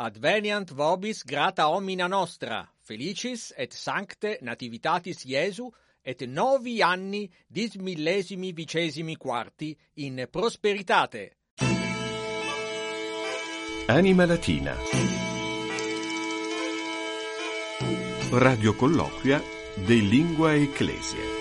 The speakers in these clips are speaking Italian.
Adveniant vobis grata omnia nostra, felicis et sancte nativitatis Iesu, et novi anni dis millesimi vicesimi quarti in prosperitate. Anima Latina. Radio colloquia de lingua ecclesia.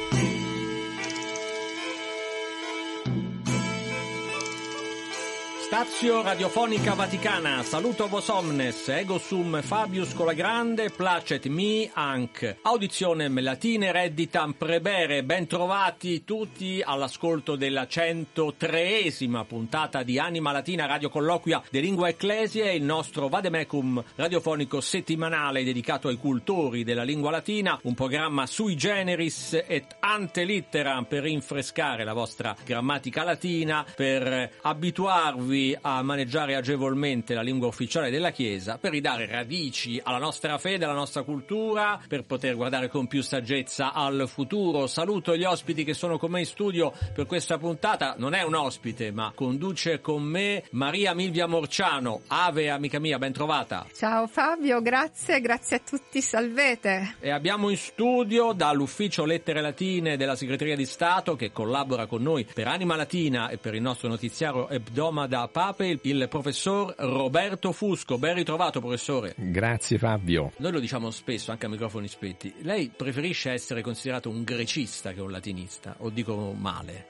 Stazio Radiofonica Vaticana, saluto vos omnes, ego sum Fabius Colagrande, placet mi anc. Audizione latine redditam prebere, ben trovati tutti all'ascolto della 103esima puntata di Anima Latina Radio Colloquia de Lingua Ecclesia, il nostro Vademecum radiofonico settimanale dedicato ai cultori della lingua latina, un programma sui generis et ante litteram per rinfrescare la vostra grammatica latina, per abituarvi a maneggiare agevolmente la lingua ufficiale della Chiesa, per ridare radici alla nostra fede, alla nostra cultura, per poter guardare con più saggezza al futuro. Saluto gli ospiti che sono con me in studio per questa puntata. Non è un ospite, ma conduce con me Maria Milvia Morciano. Ave, amica mia, ben trovata. Ciao Fabio, grazie, grazie a tutti, salvete. E abbiamo in studio dall'ufficio Lettere Latine della Segreteria di Stato che collabora con noi per Anima Latina e per il nostro notiziario Ebdomada Pape il professor Roberto Fusco. Ben ritrovato, professore. Grazie, Fabio. Noi lo diciamo spesso, anche a microfoni spenti. Lei preferisce essere considerato un grecista che un latinista? O dico male?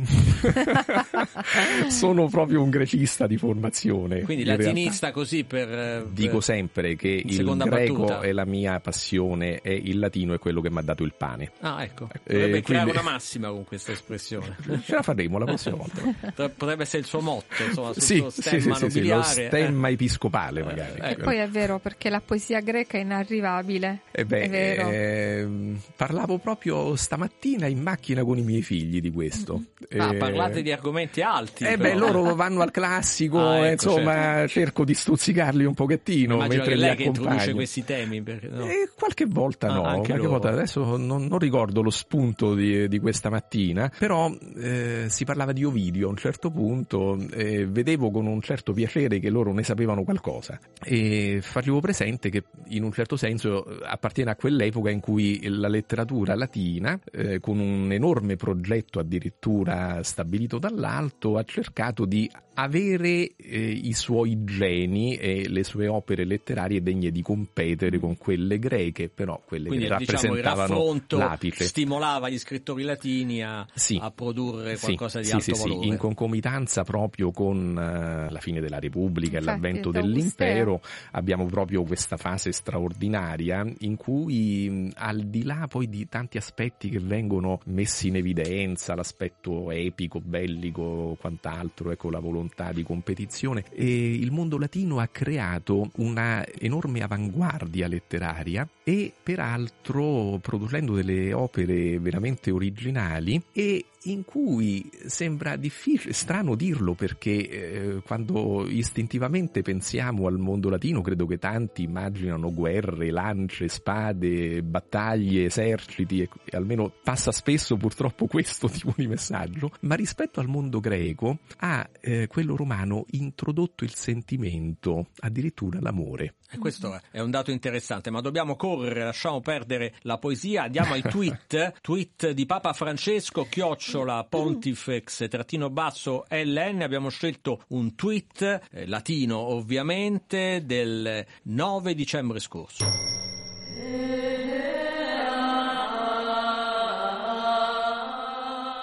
Sono proprio un grecista di formazione. Quindi latinista così per, per, Dico sempre che il greco battuta. è la mia passione e il latino è quello che mi ha dato il pane. Ah, ecco. Potrebbe eh, creare quindi... una massima con questa espressione. Ce la faremo la prossima volta. Potrebbe essere il suo motto, insomma, sul sì, suo stemma sì, sì, lo stemma eh. episcopale magari. Eh, poi è vero perché la poesia greca è inarrivabile. Eh beh, eh, parlavo proprio stamattina in macchina con i miei figli di questo. Ah, parlate di argomenti alti. Eh beh, loro vanno al classico, ah, ecco, insomma, certo. cerco di stuzzicarli un pochettino. Immagino mentre che lei che introduce questi temi. Perché, no. eh, qualche volta ah, no, qualche loro. volta adesso non, non, ricordo lo spunto di, di questa mattina, però eh, si parlava di Ovidio a un certo punto, eh, vedevo con un certo piacere che loro ne sapevano qualcosa. E facevo presente che in un certo senso appartiene a quell'epoca in cui la letteratura latina, eh, con un enorme progetto addirittura stabilito dall'alto, ha cercato di avere eh, i suoi geni e le sue opere letterarie degne di competere con quelle greche, però quelle Quindi, che diciamo, rappresentavano l'apice. stimolava gli scrittori latini a, sì. a produrre sì. qualcosa di sì, alto sì, valore. Sì, in concomitanza proprio con uh, la fine della Repubblica e l'avvento dell'impero abbiamo proprio questa fase straordinaria in cui al di là poi di tanti aspetti che vengono messi in evidenza, l'aspetto epico, bellico, quant'altro, ecco la volontà volontà di competizione e il mondo latino ha creato una enorme avanguardia letteraria e peraltro producendo delle opere veramente originali e in cui sembra difficile, strano dirlo perché eh, quando istintivamente pensiamo al mondo latino credo che tanti immaginano guerre, lance, spade, battaglie, eserciti e, e almeno passa spesso purtroppo questo tipo di messaggio, ma rispetto al mondo greco ha eh, quello romano introdotto il sentimento, addirittura l'amore. E questo è un dato interessante, ma dobbiamo correre, lasciamo perdere la poesia, andiamo ai tweet, tweet di Papa Francesco, chiocciola pontifex trattino basso LN, abbiamo scelto un tweet eh, latino ovviamente del 9 dicembre scorso.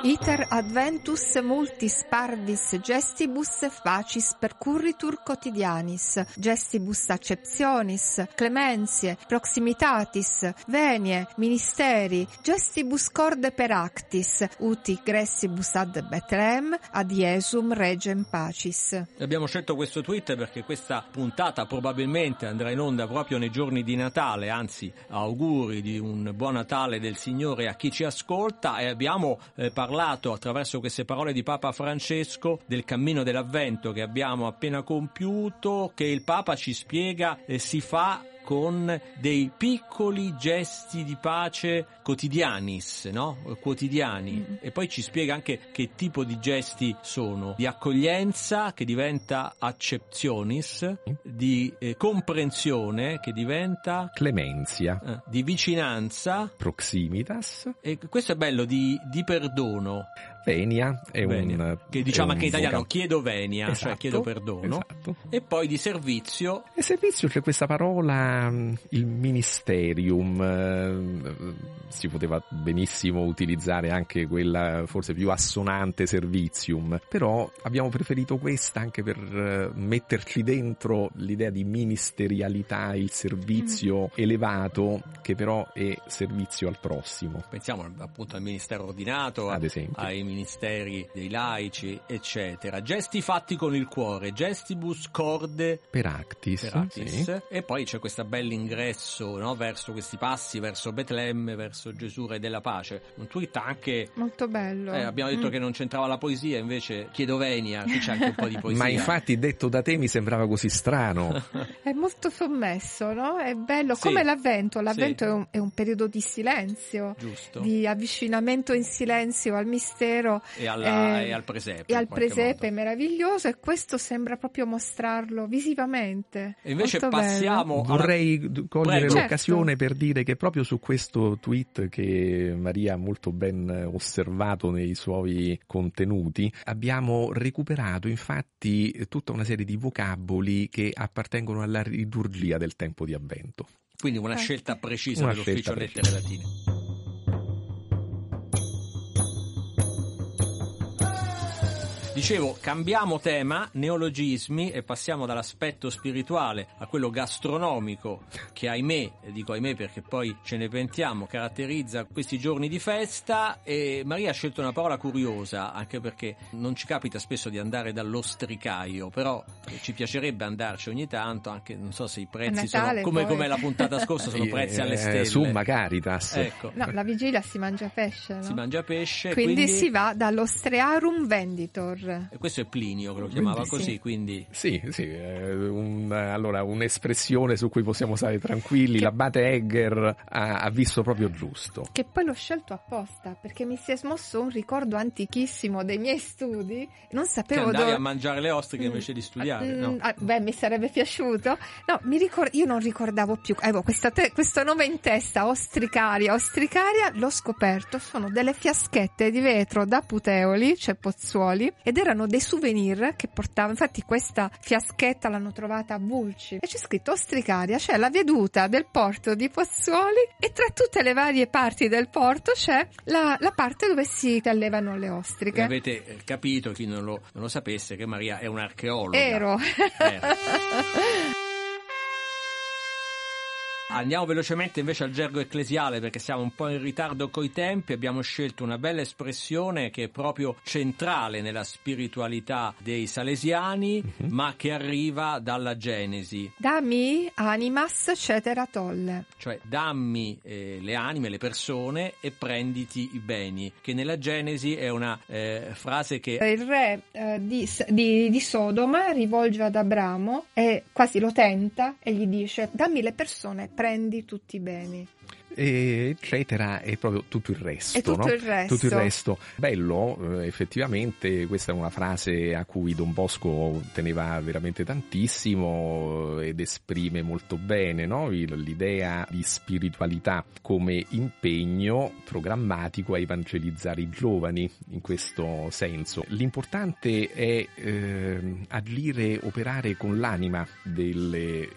Iter adventus multis parvis gestibus facis percurritur quotidianis, gestibus acceptionis, clementie, proximitatis, venie, ministeri, gestibus corde per actis, uti gressibus ad Betlem, ad Iesum regem pacis. Abbiamo scelto questo tweet perché questa puntata probabilmente andrà in onda proprio nei giorni di Natale, anzi auguri di un buon Natale del Signore a chi ci ascolta e abbiamo eh, parlato parlato attraverso queste parole di Papa Francesco del cammino dell'avvento che abbiamo appena compiuto, che il Papa ci spiega eh, si fa con dei piccoli gesti di pace quotidianis, no? quotidiani. Mm. E poi ci spiega anche che tipo di gesti sono, di accoglienza che diventa acceptionis, di eh, comprensione che diventa clemenzia, eh, di vicinanza, proximitas. E questo è bello, di, di perdono. Venia è venia. un che diciamo anche in italiano vocab... chiedo venia, cioè esatto, cioè chiedo perdono. Esatto. E poi di servizio. E servizio c'è questa parola il ministerium eh, si poteva benissimo utilizzare anche quella forse più assonante servizium, però abbiamo preferito questa anche per eh, metterci dentro l'idea di ministerialità, il servizio mm. elevato che però è servizio al prossimo. Pensiamo appunto al ministero ordinato, ad esempio. ai ministeri dei laici, eccetera. Gesti fatti con il cuore, gestibus corde per actis. Per actis. Sì. E poi c'è questo bell'ingresso no, verso questi passi, verso Betlemme, verso Gesù Re della Pace. Un tweet anche... Molto bello. Eh, abbiamo detto mm. che non c'entrava la poesia, invece chiedo venia, qui c'è anche un po' di poesia. Ma infatti detto da te mi sembrava così strano. è molto sommesso, no? È bello, sì. come l'avvento. L'avvento sì. è, un, è, un, periodo di silenzio, Giusto. di avvicinamento in silenzio al mistero mistero e, alla, eh, e al presepe. E al presepe meraviglioso e questo sembra proprio mostrarlo visivamente. E invece Molto passiamo... Bello. Vorrei cogliere Prego. l'occasione certo. per dire che proprio su questo tweet che Maria ha molto ben osservato nei suoi contenuti abbiamo recuperato infatti tutta una serie di vocaboli che appartengono alla liturgia del tempo di avvento. Quindi una Eh. scelta precisa Una dell'ufficio scelta lettere latine. Dicevo, cambiamo tema, neologismi e passiamo dall'aspetto spirituale a quello gastronomico che ahimè, dico ahimè perché poi ce ne pentiamo, caratterizza questi giorni di festa e Maria ha scelto una parola curiosa anche perché non ci capita spesso di andare dall'ostricaio, però eh, ci piacerebbe andarci ogni tanto, anche non so se i prezzi Natale, sono come, come la puntata scorsa sono prezzi alle Eh, stelle. Summa Caritas. Ecco, No, la vigilia si mangia pesce, no? si mangia pesce, quindi, quindi, si va dall'ostrearum venditor. E questo è Plinio che lo chiamava Quindi così, sì. quindi Sì, sì, eh, un- allora un'espressione su cui possiamo stare tranquilli. L'abate Egger ha, ha visto proprio giusto. Che poi l'ho scelto apposta perché mi si è smosso un ricordo antichissimo dei miei studi. Non che sapevo andavi dove. a mangiare le ostriche Mm. invece di studiare, Mm, no? ah, beh, mi sarebbe piaciuto. No, mi ricor- io non ricordavo più. Avevo questa te- questo nome in testa, ostricaria. Ostricaria, l'ho scoperto, sono delle fiaschette di vetro da Puteoli, cioè Pozzuoli, ed erano dei souvenir che portavo. Infatti questa fiaschetta l'hanno trovata a Vulci e c'è scritto ostricaria, c'è la veduta del porto di Pozzuoli e tra tutte le varie parti del porto c'è la, la parte dove si allevano le ostriche. avete eh, capito, chi non lo, non lo sapesse, che Maria è un'archeologa. Ero. Era. Andiamo velocemente invece al gergo ecclesiale perché siamo un po' in ritardo coi tempi. Abbiamo scelto una bella espressione che è proprio centrale nella spiritualità dei salesiani, Mhm. ma che arriva dalla Genesi. Dammi animas cetera tolle. Cioè dammi eh, le anime, le persone e prenditi i beni, che nella Genesi è una eh, frase che Il re eh, di, di- di Sodoma rivolge ad Abramo e quasi lo tenta e gli dice dammi le persone, prendi tutti i beni. E eccetera, e proprio tutto il resto. E tutto no? il resto. Tutto il resto. Bello, eh, effettivamente, questa è una frase a cui Don Bosco teneva veramente tantissimo eh, ed esprime molto bene no? L'idea di spiritualità come impegno programmatico a evangelizzare i giovani in questo senso. L'importante è ehm, agire, operare con l'anima delle... eh,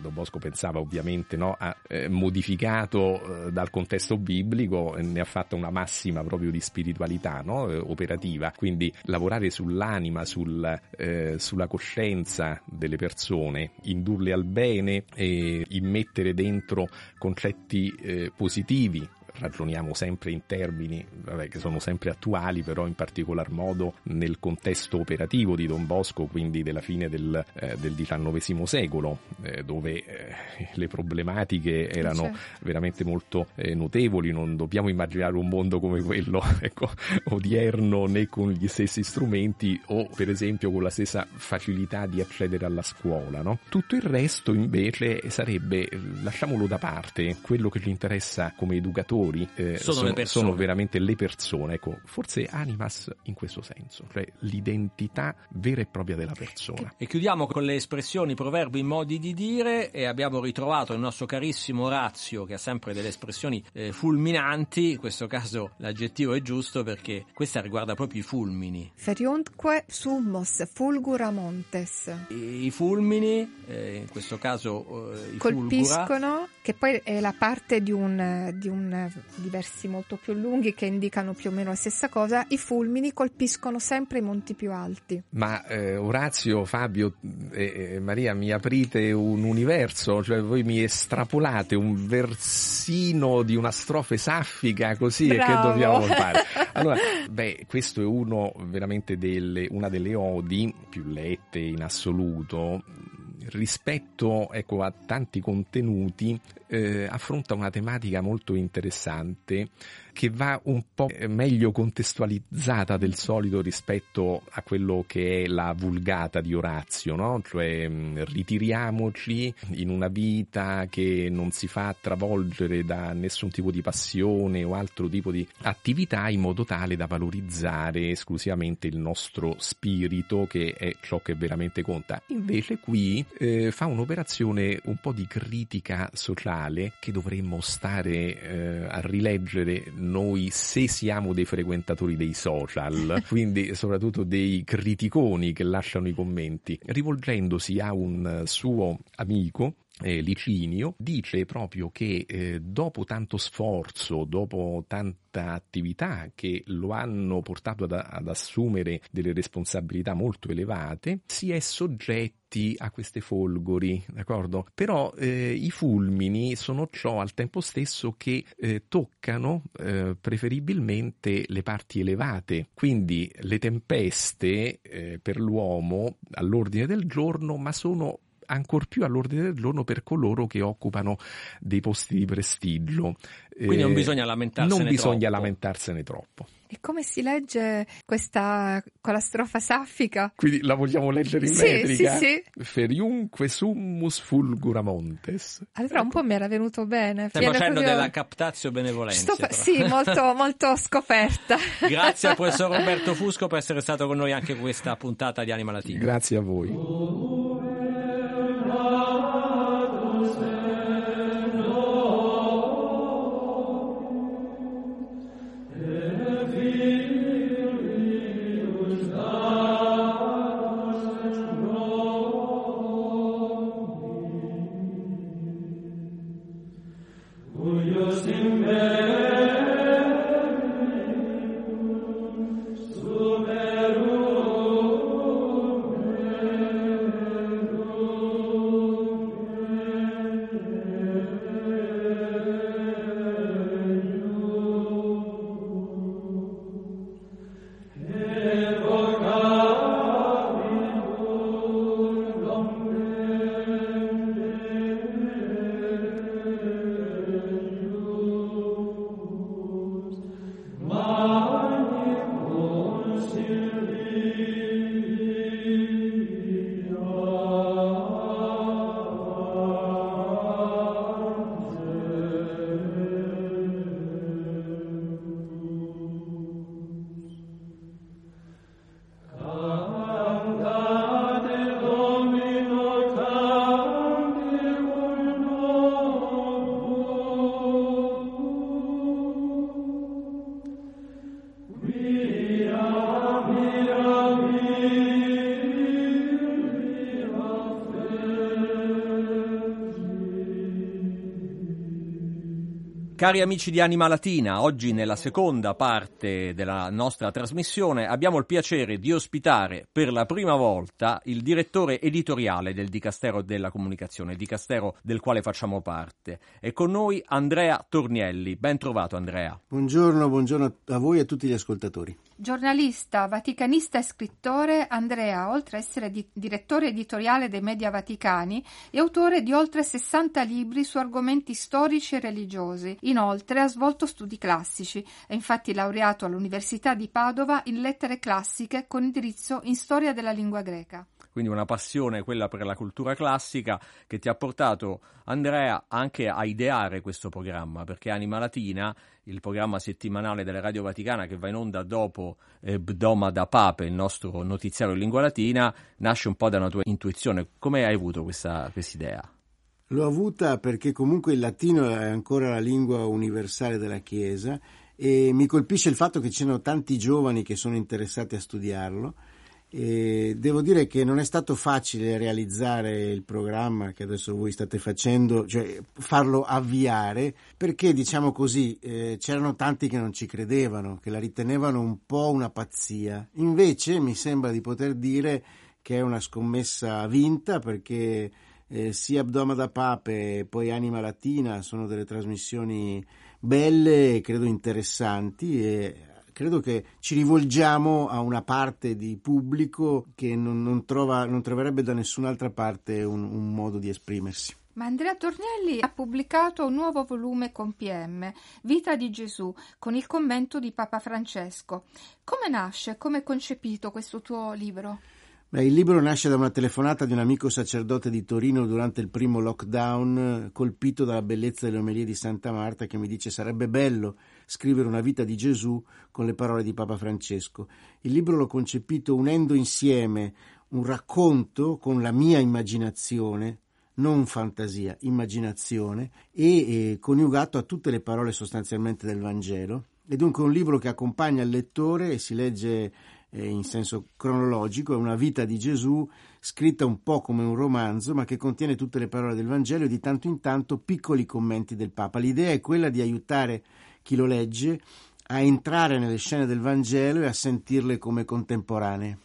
Don Bosco pensava ovviamente no? ha eh, modificato eh, dal contesto biblico e ne ha fatta una massima proprio di spiritualità no? eh, operativa, quindi lavorare sull'anima, sul, eh, sulla coscienza delle persone, indurle al bene e immettere dentro concetti positivi ragioniamo sempre in termini vabbè, che sono sempre attuali, però in particolar modo nel contesto operativo di Don Bosco, quindi della fine del, eh, del XIX secolo, eh, dove eh, le problematiche erano certo. veramente molto eh, notevoli, non dobbiamo immaginare un mondo come quello ecco, odierno né con gli stessi strumenti o per esempio con la stessa facilità di accedere alla scuola. No? Tutto il resto invece sarebbe, lasciamolo da parte, quello che ci interessa come educatori eh, sono, sono, sono, veramente le persone. Ecco, forse Animas in questo senso, cioè l'identità vera e propria della persona. E chiudiamo con le espressioni, proverbi, modi di dire e abbiamo ritrovato il nostro carissimo Orazio che ha sempre delle espressioni eh, fulminanti, in questo caso l'aggettivo è giusto perché questa riguarda proprio i fulmini. Feriuntque summos fulgura montes. I, i fulmini, eh, in questo caso eh, colpiscono, fulgura. che poi è la parte di un, di un di versi molto più lunghi che indicano più o meno la stessa cosa, i fulmini colpiscono sempre i monti più alti. Ma eh, Orazio, Fabio e eh, Maria mi aprite un universo, cioè voi mi estrapolate un versino di una strofe saffica così Bravo. e che dobbiamo fare? Allora, beh, questo è uno veramente delle, una delle odi più lette in assoluto rispetto ecco, a tanti contenuti eh, affronta una tematica molto interessante che va un po' meglio contestualizzata del solito rispetto a quello che è la vulgata di Orazio, no? Cioè mm, ritiriamoci in una vita che non si fa travolgere da nessun tipo di passione o altro tipo di attività in modo tale da valorizzare esclusivamente il nostro spirito che è ciò che veramente conta. Invece qui eh, fa un'operazione un po' di critica sociale che dovremmo stare eh, a rileggere noi se siamo dei frequentatori dei social, quindi soprattutto dei criticoni che lasciano i commenti, rivolgendosi a un suo amico eh, Licinio dice proprio che eh, dopo tanto sforzo, dopo tanta attività che lo hanno portato ad, ad assumere delle responsabilità molto elevate, si è soggetti a queste folgori, d'accordo? Però eh, i fulmini sono ciò al tempo stesso che eh, toccano eh, preferibilmente le parti elevate, quindi le tempeste eh, per l'uomo all'ordine del giorno, ma sono ancor più all'ordine del giorno per coloro che occupano dei posti di prestigio. Quindi non eh, bisogna lamentarsene non bisogna troppo. lamentarsene troppo. E come si legge questa con la strofa saffica? Quindi la vogliamo leggere in sì, metrica? Sì, sì. Feriunque summus fulgura montes. Allora un po' mi era venuto bene. Stai facendo proprio... della captazio benevolenza. Fa... Sì, molto, molto scoperta. Grazie al professor Roberto Fusco per essere stato con noi anche questa puntata di Anima Latina. Grazie a voi. Cari amici di Anima Latina, oggi nella seconda parte della nostra trasmissione abbiamo il piacere di ospitare per la prima volta il direttore editoriale del Dicastero della Comunicazione, Dicastero del quale facciamo parte. È con noi Andrea Tornielli. Ben trovato Andrea. Buongiorno, buongiorno a voi e a tutti gli ascoltatori. Giornalista, vaticanista e scrittore, Andrea, oltre a essere di- direttore editoriale dei media vaticani, è autore di oltre 60 libri su argomenti storici e religiosi. Inoltre ha svolto studi classici, è infatti laureato all'Università di Padova in lettere classiche con indirizzo in storia della lingua greca quindi una passione quella per la cultura classica che ti ha portato Andrea anche a ideare questo programma perché Anima Latina il programma settimanale della Radio Vaticana che va in onda dopo eh, Bdoma da Pape, il nostro notiziario in lingua latina, nasce un po' da una tua intuizione. Come hai avuto questa idea? L'ho avuta perché comunque il latino è ancora la lingua universale della Chiesa e mi colpisce il fatto che ci siano tanti giovani che sono interessati a studiarlo e devo dire che non è stato facile realizzare il programma che adesso voi state facendo, cioè farlo avviare, perché diciamo così eh, c'erano tanti che non ci credevano, che la ritenevano un po' una pazzia. Invece mi sembra di poter dire che è una scommessa vinta perché eh, sia Abdoma da Pape e poi Anima Latina sono delle trasmissioni belle e credo interessanti e credo che ci rivolgiamo a una parte di pubblico che non, non, trova, non troverebbe da nessun'altra parte un, un modo di esprimersi. Ma Andrea Tornielli ha pubblicato un nuovo volume con PM, Vita di Gesù, con il commento di Papa Francesco. Come nasce, come è concepito questo tuo libro? Beh, il libro nasce da una telefonata di un amico sacerdote di Torino durante il primo lockdown, colpito dalla bellezza delle omelie di Santa Marta, che mi dice sarebbe bello scrivere una vita di Gesù con le parole di Papa Francesco. Il libro l'ho concepito unendo insieme un racconto con la mia immaginazione, non fantasia, immaginazione, e, e coniugato a tutte le parole sostanzialmente del Vangelo. È dunque un libro che accompagna il lettore e si legge eh, in senso cronologico, è una vita di Gesù scritta un po' come un romanzo, ma che contiene tutte le parole del Vangelo e di tanto in tanto piccoli commenti del Papa. L'idea è quella di aiutare chi lo legge a entrare nelle scene del Vangelo e a sentirle come contemporanee.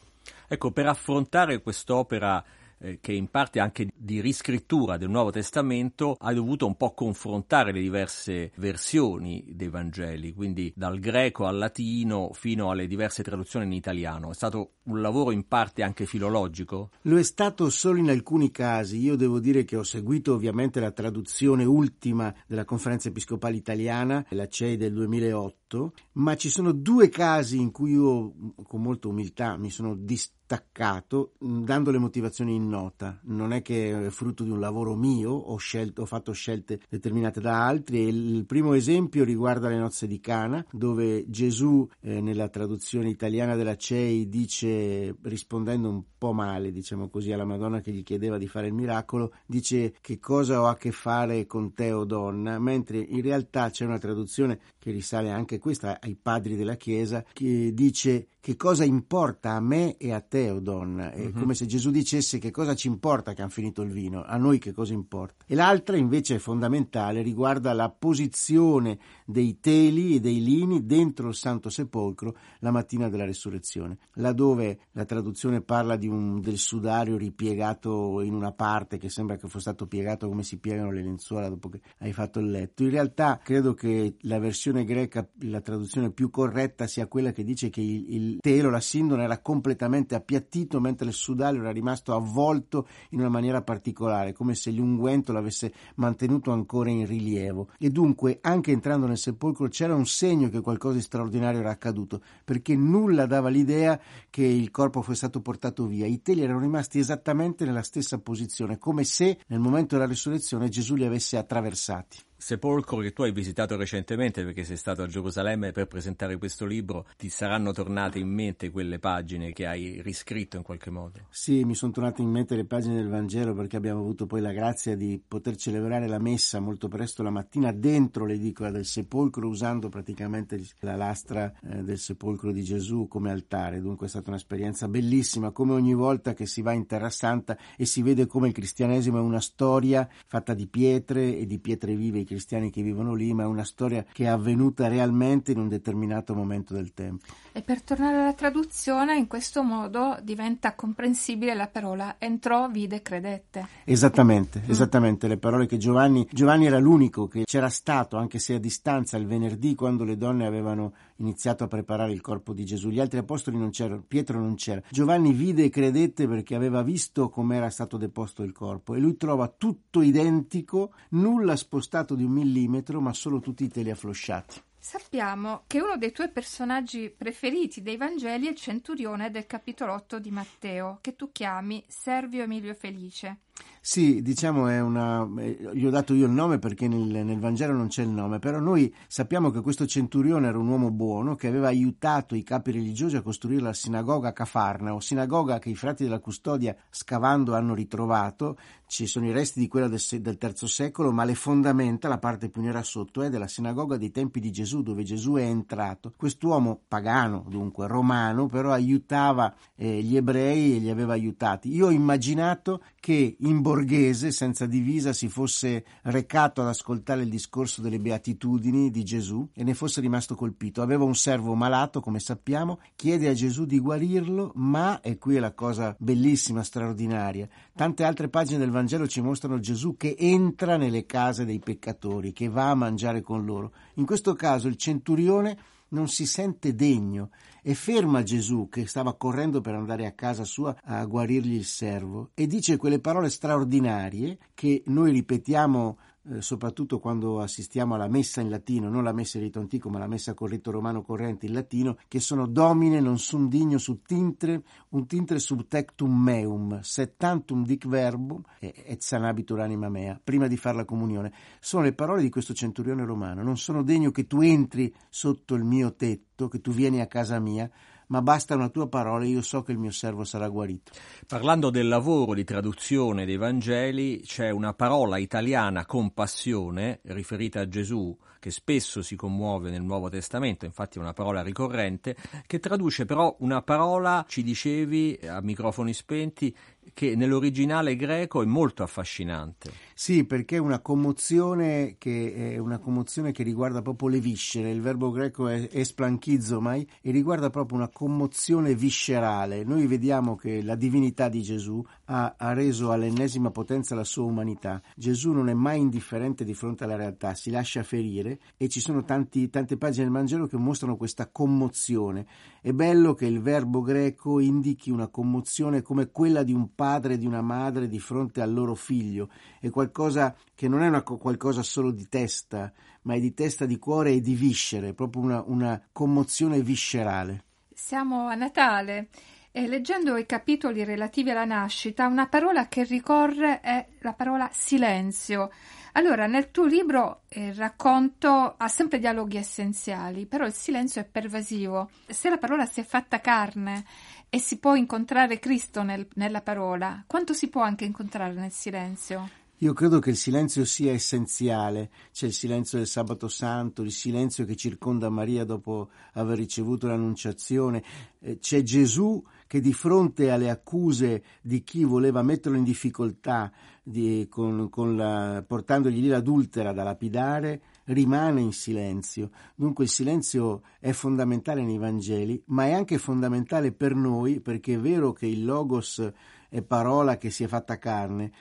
Ecco, per affrontare quest'opera eh, che in parte anche di riscrittura del Nuovo Testamento ha dovuto un po' confrontare le diverse versioni dei Vangeli, quindi dal greco al latino fino alle diverse traduzioni in italiano. È stato un lavoro in parte anche filologico? Lo è stato solo in alcuni casi. Io devo dire che ho seguito ovviamente la traduzione ultima della Conferenza Episcopale Italiana, la CEI del 2008, ma ci sono due casi in cui io con molta umiltà mi sono distratto staccato dando le motivazioni in nota. Non è che è frutto di un lavoro mio, ho, scelto, ho fatto scelte determinate da altri. il primo esempio riguarda le nozze di Cana, dove Gesù, eh, nella traduzione italiana della CEI, dice, rispondendo un po' male, diciamo così, alla Madonna che gli chiedeva di fare il miracolo, dice che cosa ho a che fare con te, o donna, mentre in realtà c'è una traduzione che risale anche questa ai padri della Chiesa, che dice che cosa importa a me e a te, o donna? È uh-huh. come se Gesù dicesse che cosa ci importa che hanno finito il vino, a noi che cosa importa. E l'altra invece è fondamentale, riguarda la posizione dei teli e dei lini dentro il Santo Sepolcro la mattina della resurrezione, laddove la traduzione parla di un, del sudario ripiegato in una parte che sembra che fosse stato piegato come si piegano le lenzuola dopo che hai fatto il letto. In realtà credo che la versione greca, la traduzione più corretta sia quella che dice che il, il telo, la sindone era completamente appiattito mentre il sudario era rimasto avvolto in una maniera particolare, come se l'unguento l'avesse mantenuto ancora in rilievo. E dunque, anche entrando nel sepolcro, c'era un segno che qualcosa di straordinario era accaduto, perché nulla dava l'idea che il corpo fosse stato portato via. I teli erano rimasti esattamente nella stessa posizione, come se nel momento della risurrezione Gesù li avesse attraversati sepolcro che tu hai visitato recentemente perché sei stato a Gerusalemme per presentare questo libro, ti saranno tornate in mente quelle pagine che hai riscritto in qualche modo? Sì, mi sono tornate in mente le pagine del Vangelo perché abbiamo avuto poi la grazia di poter celebrare la messa molto presto la mattina dentro l'edicola del sepolcro usando praticamente la lastra eh, del sepolcro di Gesù come altare. Dunque è stata un'esperienza bellissima, come ogni volta che si va in Terra Santa e si vede come il cristianesimo è una storia fatta di pietre e di pietre vive i cristiani che vivono lì, ma è una storia che è avvenuta realmente in un determinato momento del tempo. E per tornare alla traduzione, in questo modo diventa comprensibile la parola entrò, vide, credette. Esattamente, mm. esattamente, le parole che Giovanni, Giovanni era l'unico che c'era stato, anche se a distanza, il venerdì quando le donne avevano iniziato a preparare il corpo di Gesù. Gli altri apostoli non c'erano, Pietro non c'era. Giovanni vide e credette perché aveva visto come era stato deposto il corpo e lui trova tutto identico, nulla spostato di un millimetro, ma solo tutti i teli afflosciati. Sappiamo che uno dei tuoi personaggi preferiti dei Vangeli è il centurione del capitolo 8 di Matteo, che tu chiami Servio Emilio Felice. Sì, diciamo è una. Eh, gli ho dato io il nome perché nel, nel, Vangelo non c'è il nome, però noi sappiamo che questo centurione era un uomo buono che aveva aiutato i capi religiosi a costruire la sinagoga Cafarnao, sinagoga che i frati della custodia scavando hanno ritrovato. Ci sono i resti di quella del, del terzo secolo, ma le fondamenta, la parte più nera sotto, è della sinagoga dei tempi di Gesù, dove Gesù è entrato. Quest'uomo pagano, dunque romano, però aiutava eh, gli ebrei e li aveva aiutati. Io ho immaginato che in borghese senza divisa si fosse recato ad ascoltare il discorso delle beatitudini di Gesù e ne fosse rimasto colpito. Aveva un servo malato, come sappiamo, chiede a Gesù di guarirlo, ma, e qui è la cosa bellissima, straordinaria, tante altre pagine del Vangelo ci mostrano Gesù che entra nelle case dei peccatori, che va a mangiare con loro. In questo caso il centurione non si sente degno e ferma Gesù che stava correndo per andare a casa sua a guarirgli il servo e dice quelle parole straordinarie che noi ripetiamo eh, soprattutto quando assistiamo alla messa in latino, non la messa in rito antico, ma la messa col rito romano corrente in latino, che sono domine non sum digno sub tintre, un tintre sub tectum meum, settantum dic verbum et sanabitur anima mea, prima di fare la comunione. Sono le parole di questo centurione romano, non sono degno che tu entri sotto il mio tetto, che tu vieni a casa mia, ma basta una tua parola e io so che il mio servo sarà guarito. Parlando del lavoro di traduzione dei Vangeli, c'è una parola italiana compassione riferita a Gesù che spesso si commuove nel Nuovo Testamento, infatti è una parola ricorrente, che traduce però una parola, ci dicevi a microfoni spenti, che nell'originale greco è molto affascinante. Sì, perché è una commozione che, una commozione che riguarda proprio le viscere. Il verbo greco è esplanchizomai e riguarda proprio una commozione viscerale. Noi vediamo che la divinità di Gesù ha, ha reso all'ennesima potenza la sua umanità. Gesù non è mai indifferente di fronte alla realtà, si lascia ferire e ci sono tanti, tante pagine del Vangelo che mostrano questa commozione. È bello che il verbo greco indichi una commozione come quella di un padre e di una madre di fronte al loro figlio. È qualcosa che non è una, qualcosa solo di testa, ma è di testa, di cuore e di viscere, proprio una, una commozione viscerale. Siamo a Natale e leggendo i capitoli relativi alla nascita, una parola che ricorre è la parola silenzio. Allora, nel tuo libro il racconto ha sempre dialoghi essenziali, però il silenzio è pervasivo. Se la parola si è fatta carne e si può incontrare Cristo nel, nella parola, quanto si può anche incontrare nel silenzio? Io credo che il silenzio sia essenziale, c'è il silenzio del sabato santo, il silenzio che circonda Maria dopo aver ricevuto l'annunciazione, eh, c'è Gesù che di fronte alle accuse di chi voleva metterlo in difficoltà di, con, con la, portandogli lì l'adultera da lapidare, rimane in silenzio. Dunque il silenzio è fondamentale nei Vangeli, ma è anche fondamentale per noi perché è vero che il Logos è parola che si è fatta carne,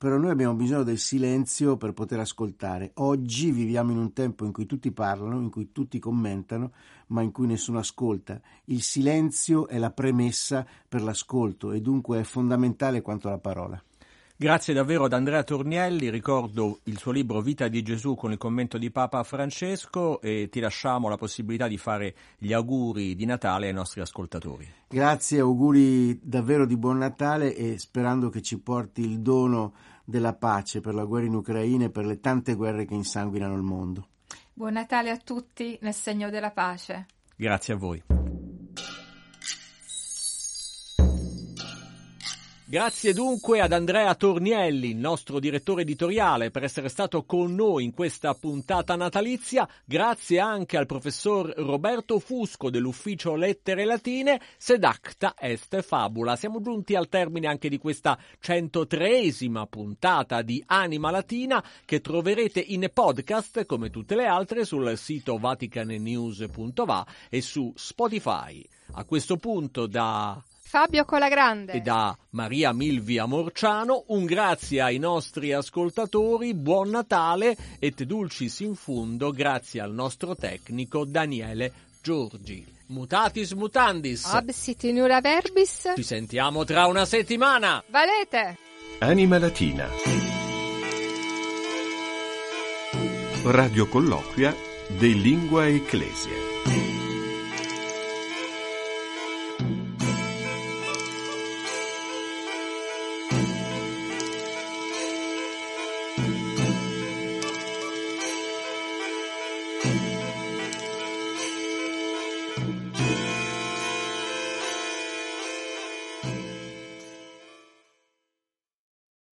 però noi abbiamo bisogno del silenzio per poter ascoltare. Oggi viviamo in un tempo in cui tutti parlano, in cui tutti commentano, ma in cui nessuno ascolta. Il silenzio è la premessa per l'ascolto e dunque è fondamentale quanto la parola. Grazie davvero ad Andrea Tornielli, ricordo il suo libro Vita di Gesù con il commento di Papa Francesco e ti lasciamo la possibilità di fare gli auguri di Natale ai nostri ascoltatori. Grazie, auguri davvero di buon Natale e sperando che ci porti il dono della pace per la guerra in Ucraina e per le tante guerre che insanguinano il mondo. Buon Natale a tutti nel segno della pace. Grazie a voi. Grazie dunque ad Andrea Tornielli, nostro direttore editoriale, per essere stato con noi in questa puntata natalizia. Grazie anche al professor Roberto Fusco dell'ufficio Lettere Latine, sed acta est fabula. Siamo giunti al termine anche di questa 103esima puntata di Anima Latina che troverete in podcast come tutte le altre sul sito vaticanenews.va e su Spotify. A questo punto da Fabio Colagrande e da Maria Milvia Morciano un grazie ai nostri ascoltatori, buon Natale et dulcis in fundo grazie al nostro tecnico Daniele Giorgi. Mutatis mutandis. Absit in ura verbis. Ci sentiamo tra una settimana. Valete. Anima Latina. Radio colloquia de Lingua Ecclesia.